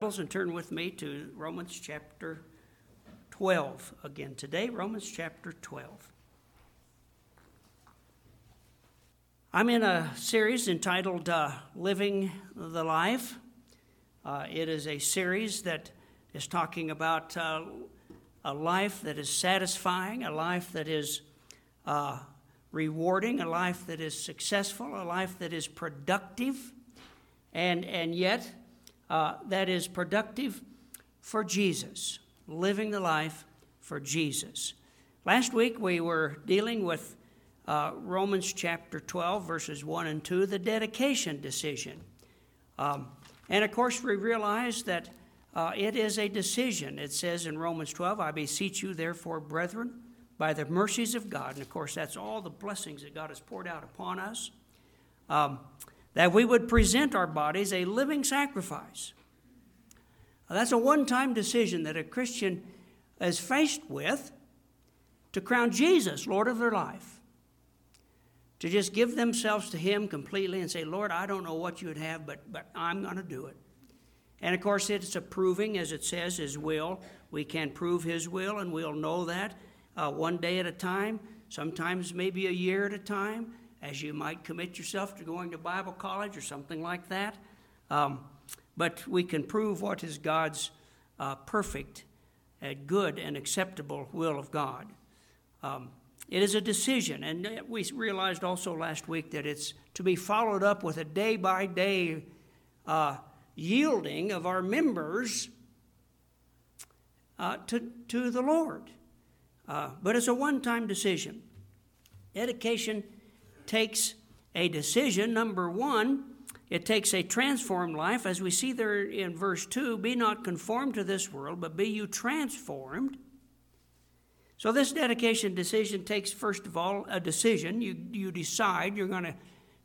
and turn with me to Romans chapter 12 again today. Romans chapter 12. I'm in a series entitled uh, Living the Life. Uh, it is a series that is talking about uh, a life that is satisfying, a life that is uh, rewarding, a life that is successful, a life that is productive, and, and yet uh, that is productive for Jesus, living the life for Jesus. Last week we were dealing with uh, Romans chapter 12, verses 1 and 2, the dedication decision. Um, and of course, we realize that uh, it is a decision. It says in Romans 12, I beseech you, therefore, brethren, by the mercies of God, and of course, that's all the blessings that God has poured out upon us. Um, that we would present our bodies a living sacrifice. Now, that's a one time decision that a Christian is faced with to crown Jesus Lord of their life. To just give themselves to Him completely and say, Lord, I don't know what you would have, but, but I'm going to do it. And of course, it's approving, as it says, His will. We can prove His will, and we'll know that uh, one day at a time, sometimes maybe a year at a time, as you might commit yourself to going to Bible college or something like that. Um, but we can prove what is God's uh, perfect, uh, good, and acceptable will of God. Um, it is a decision, and we realized also last week that it's to be followed up with a day by day yielding of our members uh, to, to the Lord. Uh, but it's a one time decision. Dedication takes a decision. Number one, it takes a transformed life, as we see there in verse 2 be not conformed to this world, but be you transformed. So, this dedication decision takes, first of all, a decision. You, you decide you're going to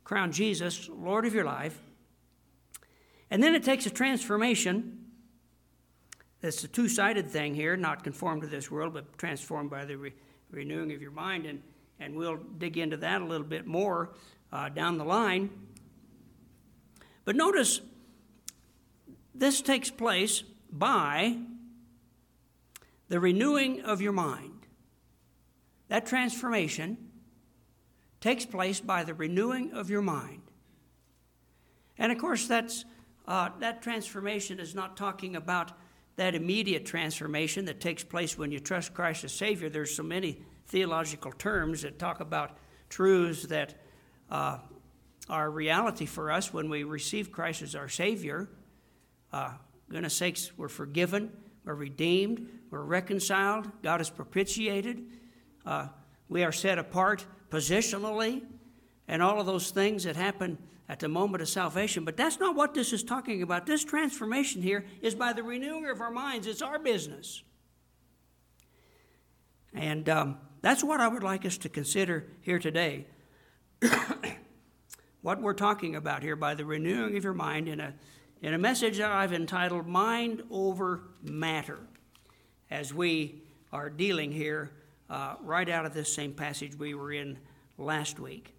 crown Jesus Lord of your life. And then it takes a transformation. That's a two sided thing here, not conformed to this world, but transformed by the re- renewing of your mind. And and we'll dig into that a little bit more uh, down the line. But notice this takes place by the renewing of your mind. That transformation takes place by the renewing of your mind. And of course, that's, uh, that transformation is not talking about that immediate transformation that takes place when you trust Christ as Savior. There's so many theological terms that talk about truths that uh, are reality for us when we receive Christ as our Savior. Uh, goodness sakes, we're forgiven, we're redeemed, we're reconciled, God is propitiated, uh, we are set apart positionally, and all of those things that happen at the moment of salvation. But that's not what this is talking about. This transformation here is by the renewing of our minds, it's our business. And um, that's what I would like us to consider here today. what we're talking about here by the renewing of your mind in a, in a message that I've entitled Mind Over Matter, as we are dealing here uh, right out of this same passage we were in last week.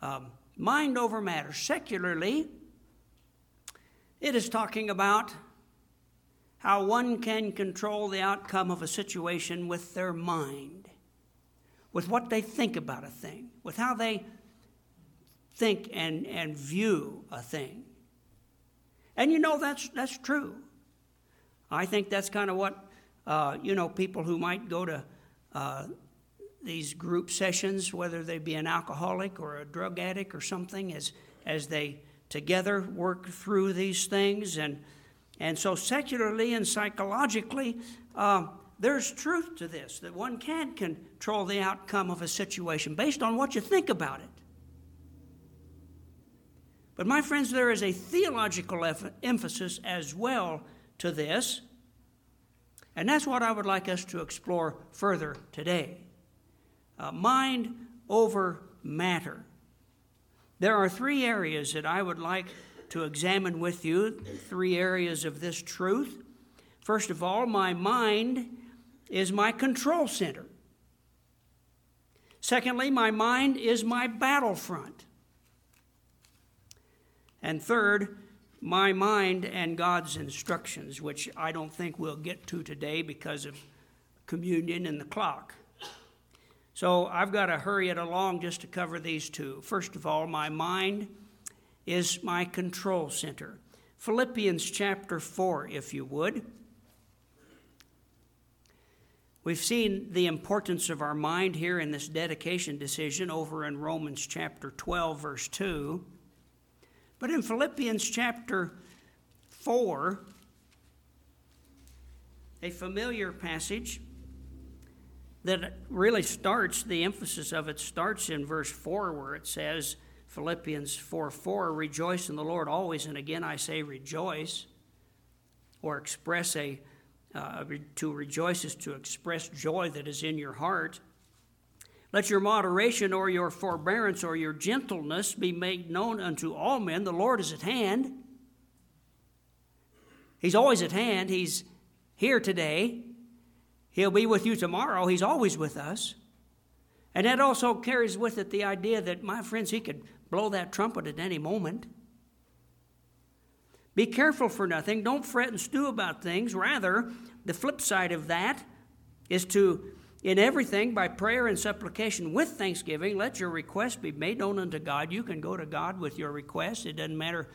Um, mind over matter. Secularly, it is talking about how one can control the outcome of a situation with their mind with what they think about a thing, with how they think and, and view a thing. And you know, that's, that's true. I think that's kind of what, uh, you know, people who might go to uh, these group sessions, whether they be an alcoholic or a drug addict or something, as, as they together work through these things. And, and so, secularly and psychologically, uh, there's truth to this that one can control the outcome of a situation based on what you think about it. But, my friends, there is a theological emphasis as well to this, and that's what I would like us to explore further today. Uh, mind over matter. There are three areas that I would like to examine with you, three areas of this truth. First of all, my mind is my control center. Secondly, my mind is my battlefront. And third, my mind and God's instructions, which I don't think we'll get to today because of communion and the clock. So I've got to hurry it along just to cover these two. First of all, my mind is my control center. Philippians chapter 4, if you would. We've seen the importance of our mind here in this dedication decision over in Romans chapter 12, verse 2. But in Philippians chapter 4, a familiar passage that really starts, the emphasis of it starts in verse 4, where it says, Philippians 4 4, rejoice in the Lord always, and again I say rejoice, or express a, uh, to rejoice is to express joy that is in your heart. Let your moderation or your forbearance or your gentleness be made known unto all men. The Lord is at hand. He's always at hand. He's here today. He'll be with you tomorrow. He's always with us. And that also carries with it the idea that, my friends, He could blow that trumpet at any moment. Be careful for nothing. Don't fret and stew about things. Rather, the flip side of that is to in everything, by prayer and supplication with thanksgiving, let your requests be made known unto God. You can go to God with your request. It doesn't matter,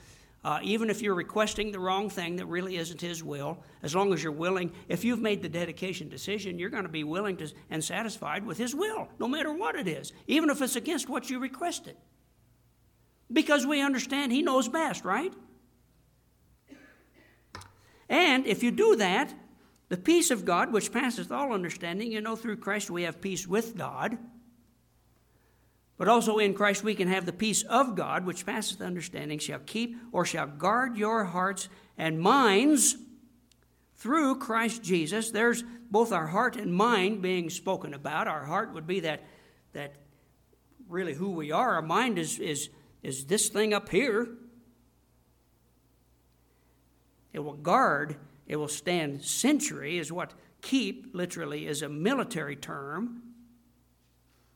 uh, even if you're requesting the wrong thing that really isn't His will, as long as you're willing. If you've made the dedication decision, you're going to be willing to, and satisfied with His will, no matter what it is, even if it's against what you requested. Because we understand He knows best, right? And if you do that, the peace of God, which passeth all understanding, you know, through Christ we have peace with God. But also in Christ we can have the peace of God, which passeth understanding, shall keep or shall guard your hearts and minds through Christ Jesus. There's both our heart and mind being spoken about. Our heart would be that, that really who we are. Our mind is, is, is this thing up here. It will guard it will stand century, is what keep literally is a military term.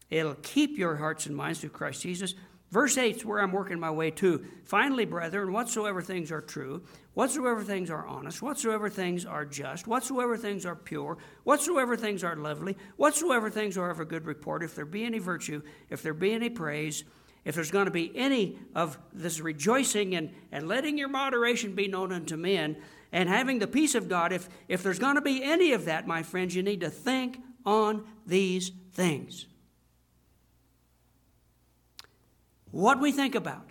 It'll keep your hearts and minds through Christ Jesus. Verse 8 is where I'm working my way to. Finally, brethren, whatsoever things are true, whatsoever things are honest, whatsoever things are just, whatsoever things are pure, whatsoever things are lovely, whatsoever things are of a good report, if there be any virtue, if there be any praise, if there's going to be any of this rejoicing and, and letting your moderation be known unto men, and having the peace of God, if, if there's going to be any of that, my friends, you need to think on these things. What we think about,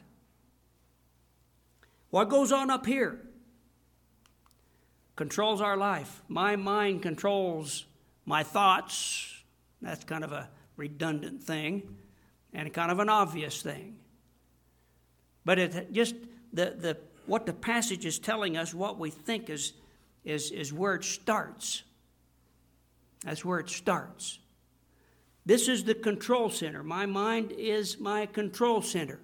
what goes on up here, controls our life. My mind controls my thoughts. That's kind of a redundant thing and kind of an obvious thing. But it just, the, the what the passage is telling us, what we think is, is, is where it starts. That's where it starts. This is the control center. My mind is my control center.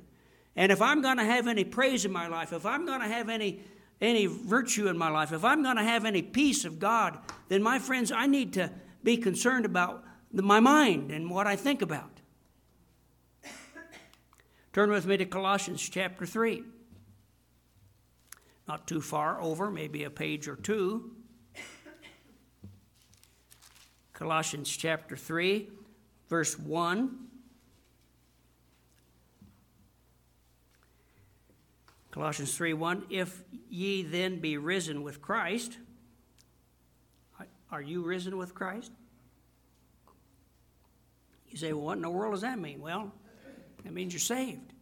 And if I'm going to have any praise in my life, if I'm going to have any, any virtue in my life, if I'm going to have any peace of God, then my friends, I need to be concerned about my mind and what I think about. Turn with me to Colossians chapter 3 not too far over, maybe a page or two. Colossians chapter 3, verse 1. Colossians 3 1 If ye then be risen with Christ, are you risen with Christ? You say, well, what in the world does that mean? Well, that means you're saved.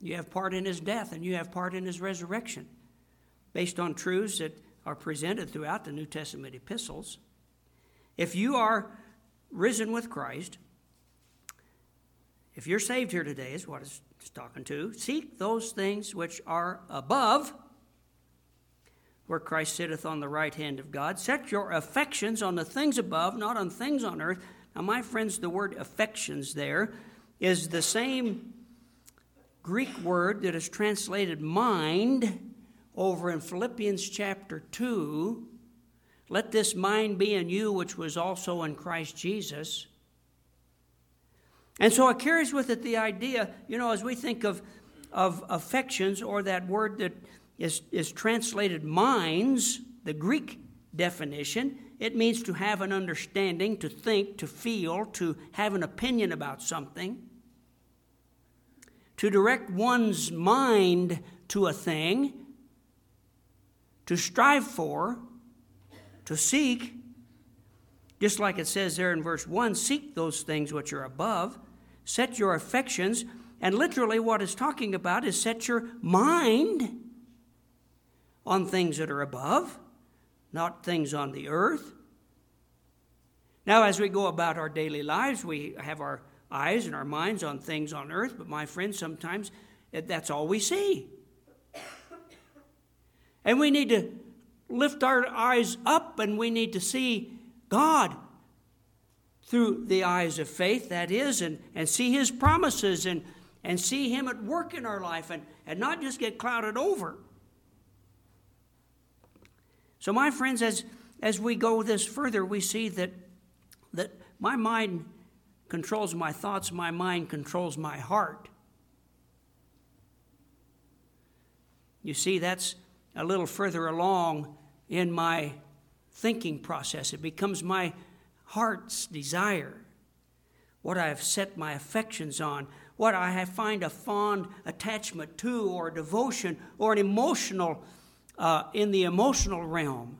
You have part in his death and you have part in his resurrection, based on truths that are presented throughout the New Testament epistles. If you are risen with Christ, if you're saved here today, is what it's talking to, seek those things which are above, where Christ sitteth on the right hand of God. Set your affections on the things above, not on things on earth. Now, my friends, the word affections there is the same Greek word that is translated mind over in Philippians chapter 2. Let this mind be in you, which was also in Christ Jesus. And so it carries with it the idea, you know, as we think of, of affections or that word that, is, is translated minds, the Greek definition. It means to have an understanding, to think, to feel, to have an opinion about something. To direct one's mind to a thing, to strive for, to seek, just like it says there in verse 1 seek those things which are above, set your affections, and literally what it's talking about is set your mind on things that are above, not things on the earth. Now, as we go about our daily lives, we have our eyes and our minds on things on earth, but my friends, sometimes eh, that's all we see. And we need to lift our eyes up and we need to see God through the eyes of faith, that is, and, and see His promises and, and see Him at work in our life and, and not just get clouded over. So, my friends, as, as we go this further, we see that, that my mind controls my thoughts, my mind controls my heart. You see, that's a little further along in my thinking process. It becomes my heart's desire, what I have set my affections on, what I find a fond attachment to, or devotion, or an emotional, uh, in the emotional realm.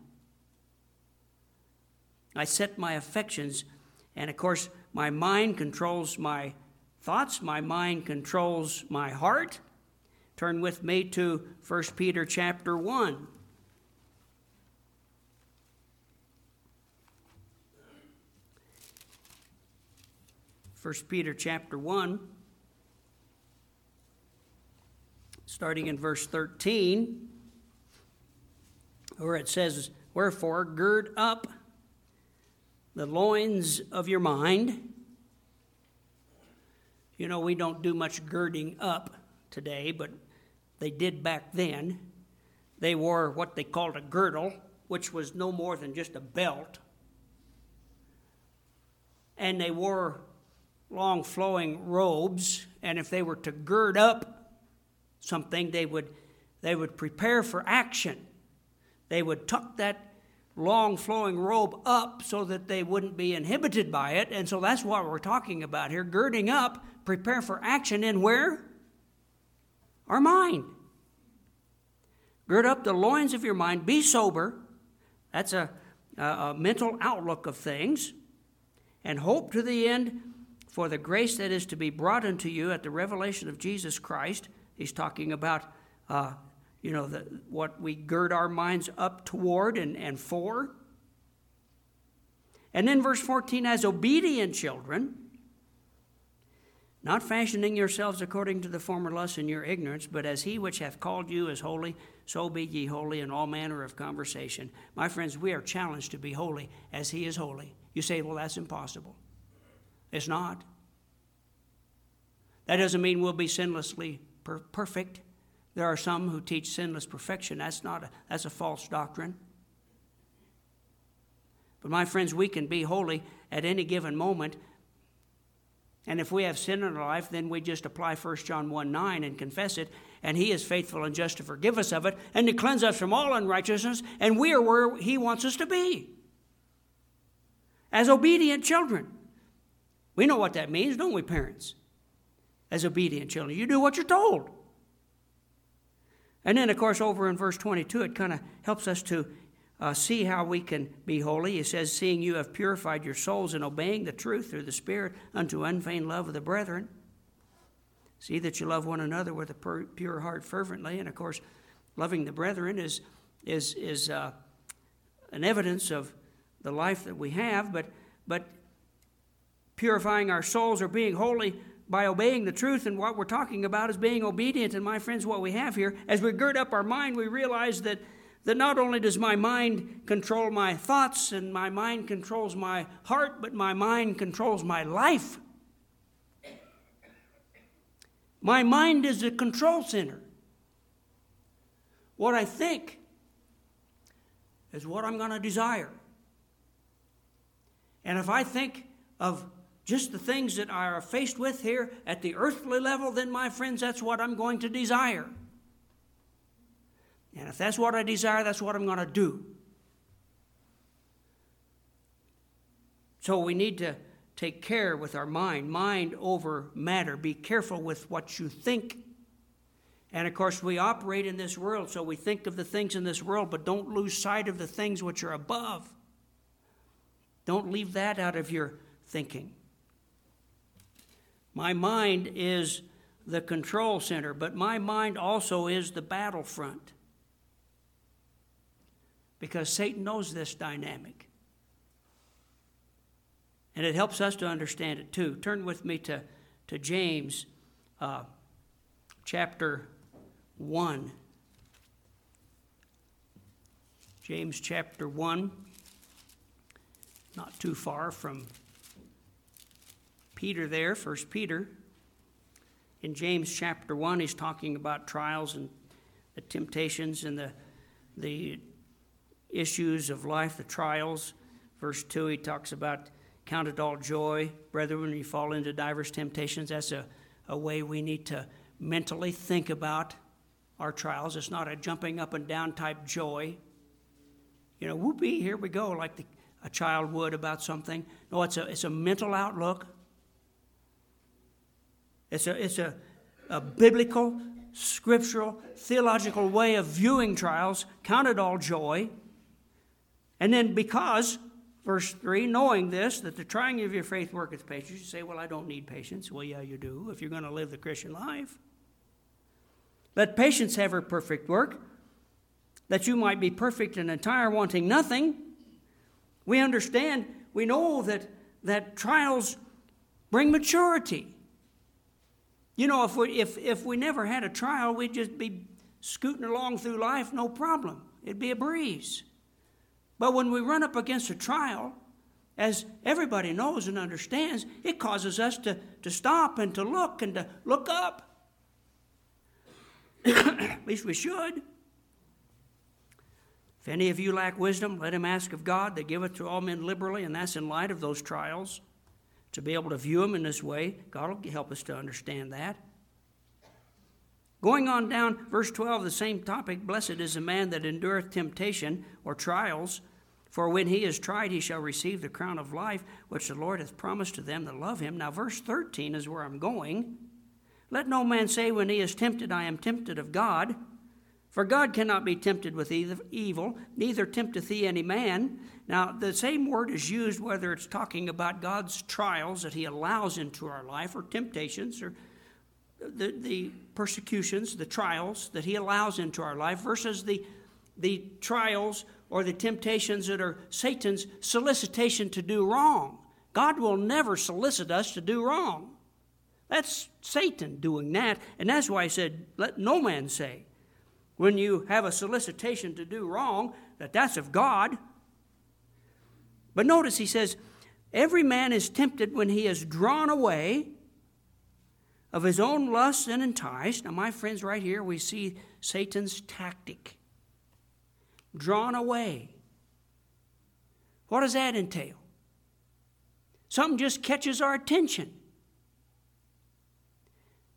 I set my affections, and of course, my mind controls my thoughts, my mind controls my heart. Turn with me to 1 Peter chapter 1. 1 Peter chapter 1, starting in verse 13, where it says, Wherefore, gird up the loins of your mind. You know, we don't do much girding up today, but they did back then. They wore what they called a girdle, which was no more than just a belt. And they wore long flowing robes, and if they were to gird up something, they would, they would prepare for action. They would tuck that long flowing robe up so that they wouldn't be inhibited by it. And so that's what we're talking about here. Girding up, prepare for action in where? Our mind. Gird up the loins of your mind, be sober. That's a, a, mental outlook of things. And hope to the end for the grace that is to be brought unto you at the revelation of Jesus Christ. He's talking about, uh, you know, the, what we gird our minds up toward and, and for. And then verse 14, as obedient children, not fashioning yourselves according to the former lusts in your ignorance, but as he which hath called you is holy, so be ye holy in all manner of conversation. My friends, we are challenged to be holy as he is holy. You say, well, that's impossible. It's not. That doesn't mean we'll be sinlessly per- perfect. There are some who teach sinless perfection. That's not a, that's a false doctrine. But my friends, we can be holy at any given moment. And if we have sin in our life, then we just apply 1 John 1 9 and confess it. And He is faithful and just to forgive us of it and to cleanse us from all unrighteousness. And we are where He wants us to be as obedient children. We know what that means, don't we, parents? As obedient children, you do what you're told. And then, of course, over in verse 22, it kind of helps us to uh, see how we can be holy. It says, Seeing you have purified your souls in obeying the truth through the Spirit unto unfeigned love of the brethren. See that you love one another with a pure heart fervently. And of course, loving the brethren is, is, is uh, an evidence of the life that we have, but, but purifying our souls or being holy by obeying the truth. And what we're talking about is being obedient. And my friends, what we have here, as we gird up our mind, we realize that, that not only does my mind control my thoughts and my mind controls my heart, but my mind controls my life. My mind is the control center. What I think is what I'm going to desire. And if I think of just the things that I are faced with here at the earthly level, then, my friends, that's what I'm going to desire. And if that's what I desire, that's what I'm going to do. So we need to take care with our mind, mind over matter. Be careful with what you think. And of course, we operate in this world, so we think of the things in this world, but don't lose sight of the things which are above. Don't leave that out of your thinking. My mind is the control center, but my mind also is the battlefront. Because Satan knows this dynamic. And it helps us to understand it too. Turn with me to, to James uh, chapter 1. James chapter 1, not too far from Peter there, First Peter. In James chapter 1, he's talking about trials and the temptations and the, the issues of life, the trials. Verse 2, he talks about Count it all joy, brethren, when you fall into diverse temptations. That's a, a way we need to mentally think about our trials. It's not a jumping up and down type joy. You know, whoopee, here we go, like the, a child would about something. No, it's a, it's a mental outlook. It's a, it's a, a biblical, scriptural, theological way of viewing trials. Count it all joy. And then because Verse 3 Knowing this, that the trying of your faith worketh patience. You say, Well, I don't need patience. Well, yeah, you do, if you're going to live the Christian life. Let patience have her perfect work, that you might be perfect and entire, wanting nothing. We understand, we know that, that trials bring maturity. You know, if we, if, if we never had a trial, we'd just be scooting along through life, no problem. It'd be a breeze. But when we run up against a trial, as everybody knows and understands, it causes us to, to stop and to look and to look up. At least we should. If any of you lack wisdom, let him ask of God that giveth to all men liberally, and that's in light of those trials. To be able to view them in this way, God will help us to understand that. Going on down, verse 12, the same topic Blessed is the man that endureth temptation or trials, for when he is tried, he shall receive the crown of life which the Lord hath promised to them that love him. Now, verse 13 is where I'm going. Let no man say when he is tempted, I am tempted of God. For God cannot be tempted with evil, neither tempteth he any man. Now, the same word is used whether it's talking about God's trials that he allows into our life, or temptations, or the, the persecutions, the trials that he allows into our life, versus the, the trials or the temptations that are Satan's solicitation to do wrong. God will never solicit us to do wrong. That's Satan doing that. And that's why I said, let no man say, when you have a solicitation to do wrong, that that's of God. But notice he says, every man is tempted when he is drawn away of his own lust and enticed. Now, my friends, right here we see Satan's tactic drawn away. What does that entail? Something just catches our attention.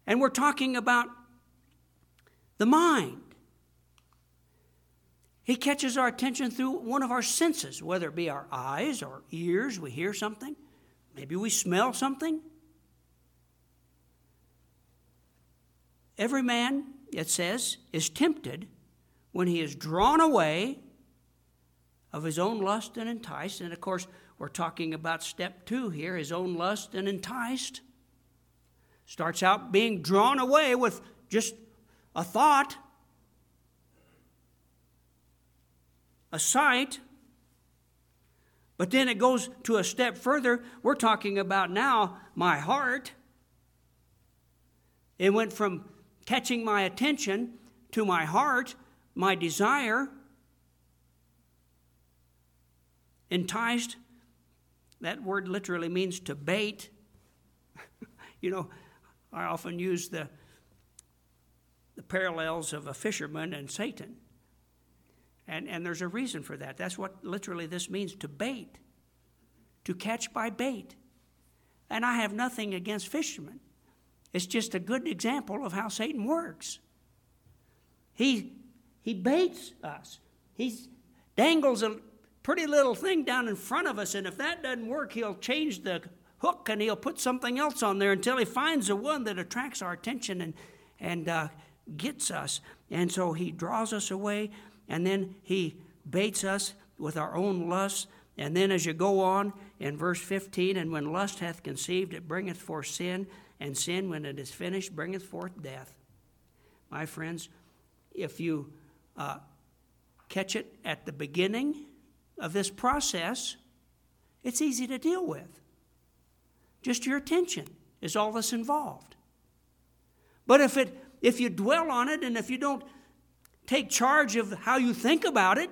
And we're talking about the mind. He catches our attention through one of our senses, whether it be our eyes or ears, we hear something, maybe we smell something. Every man, it says, is tempted when he is drawn away of his own lust and enticed. And of course, we're talking about step two here his own lust and enticed. Starts out being drawn away with just a thought, a sight. But then it goes to a step further. We're talking about now my heart. It went from catching my attention to my heart my desire, enticed, that word literally means to bait. you know, I often use the, the parallels of a fisherman and Satan. And, and there's a reason for that. That's what literally this means to bait, to catch by bait. And I have nothing against fishermen. It's just a good example of how Satan works. He He baits us. He dangles a pretty little thing down in front of us, and if that doesn't work, he'll change the hook and he'll put something else on there until he finds the one that attracts our attention and, and uh, gets us. And so he draws us away, and then he baits us with our own lusts. And then as you go on in verse 15, and when lust hath conceived, it bringeth forth sin, and sin, when it is finished, bringeth forth death. My friends, if you uh, catch it at the beginning of this process, it's easy to deal with. Just your attention is all that's involved. But if, it, if you dwell on it and if you don't take charge of how you think about it,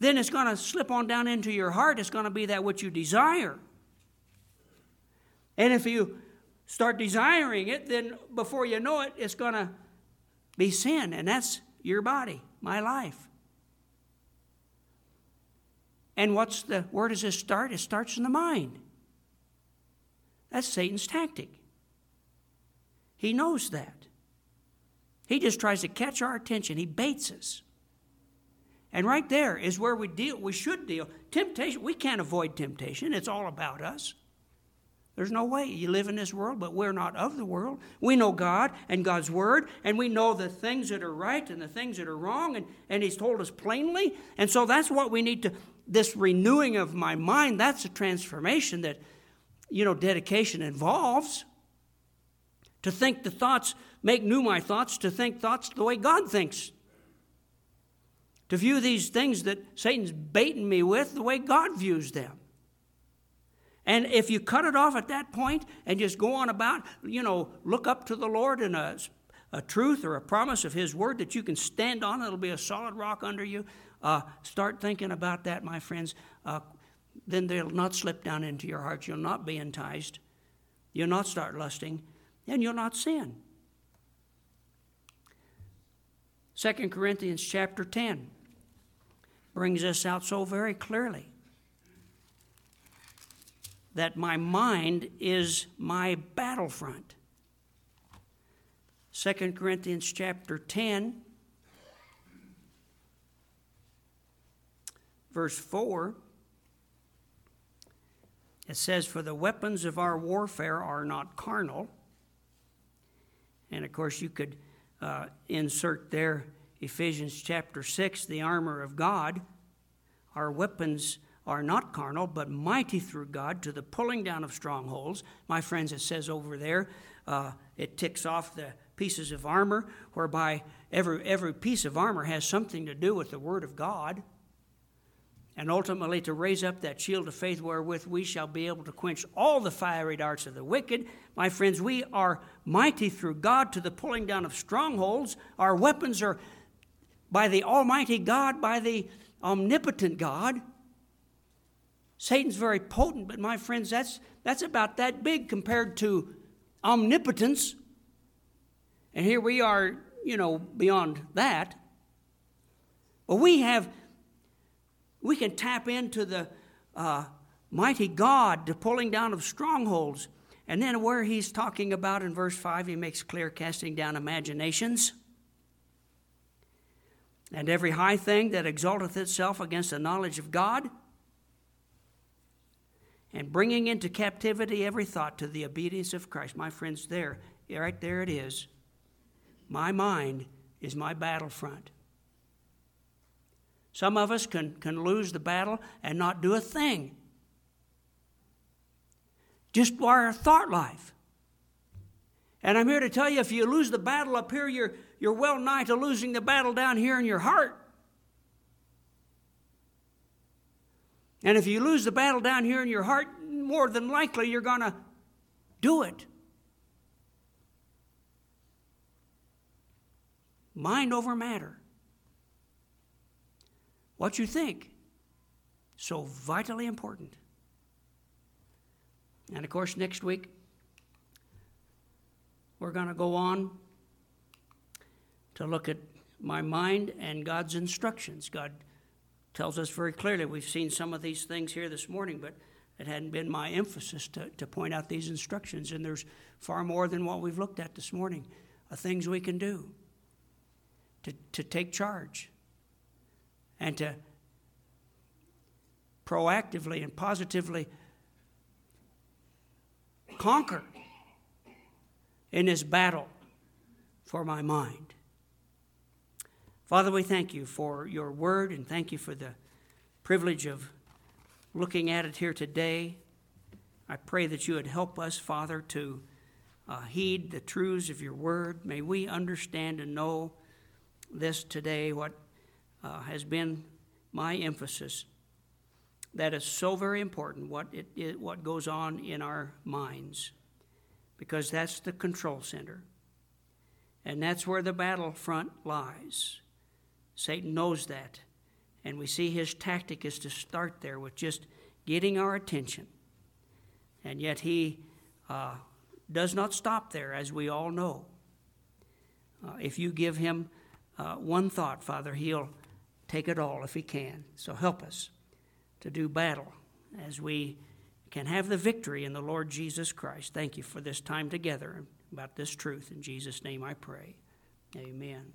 then it's going to slip on down into your heart. It's going to be that which you desire. And if you start desiring it, then before you know it, it's going to be sin. And that's your body, my life. And what's the where does this start? It starts in the mind. That's Satan's tactic. He knows that. He just tries to catch our attention. He baits us. And right there is where we deal, we should deal. Temptation, we can't avoid temptation. It's all about us. There's no way. You live in this world, but we're not of the world. We know God and God's Word, and we know the things that are right and the things that are wrong, and, and He's told us plainly. And so that's what we need to, this renewing of my mind, that's a transformation that, you know, dedication involves. To think the thoughts, make new my thoughts, to think thoughts the way God thinks. To view these things that Satan's baiting me with the way God views them. And if you cut it off at that point and just go on about, you know, look up to the Lord in a, a truth or a promise of His word that you can stand on, it'll be a solid rock under you. Uh, start thinking about that, my friends. Uh, then they'll not slip down into your heart. You'll not be enticed. You'll not start lusting, and you'll not sin. 2 Corinthians chapter 10 brings this out so very clearly that my mind is my battlefront. 2 Corinthians chapter 10, verse 4, it says, For the weapons of our warfare are not carnal. And of course, you could uh, insert there Ephesians chapter 6, the armor of God. Our weapons are not carnal, but mighty through God to the pulling down of strongholds. My friends, it says over there, uh, it ticks off the pieces of armor, whereby every, every piece of armor has something to do with the Word of God. And ultimately, to raise up that shield of faith wherewith we shall be able to quench all the fiery darts of the wicked. My friends, we are mighty through God to the pulling down of strongholds. Our weapons are by the Almighty God, by the omnipotent God. Satan's very potent, but my friends, that's, that's about that big compared to omnipotence. And here we are, you know, beyond that. But we have, we can tap into the uh, mighty God, the pulling down of strongholds. And then where he's talking about in verse 5, he makes clear casting down imaginations and every high thing that exalteth itself against the knowledge of God and bringing into captivity every thought to the obedience of Christ. My friends, there, right there it is. My mind is my battlefront. Some of us can, can lose the battle and not do a thing. Just by our thought life. And I'm here to tell you if you lose the battle up here, you're, you're well nigh to losing the battle down here in your heart. And if you lose the battle down here in your heart, more than likely you're going to do it. Mind over matter. What you think, so vitally important. And of course, next week, we're going to go on to look at my mind and God's instructions. God tells us very clearly. We've seen some of these things here this morning, but it hadn't been my emphasis to, to point out these instructions, and there's far more than what we've looked at this morning. of things we can do to, to take charge and to proactively and positively conquer in this battle for my mind. Father, we thank you for your word and thank you for the privilege of looking at it here today. I pray that you would help us, Father, to uh, heed the truths of your word. May we understand and know this today, what uh, has been my emphasis. That is so very important, what, it, it, what goes on in our minds, because that's the control center. And that's where the battlefront lies. Satan knows that. And we see his tactic is to start there with just getting our attention. And yet he uh, does not stop there, as we all know. Uh, if you give him uh, one thought, Father, he'll take it all if he can. So help us to do battle as we can have the victory in the Lord Jesus Christ. Thank you for this time together about this truth. In Jesus' name I pray. Amen.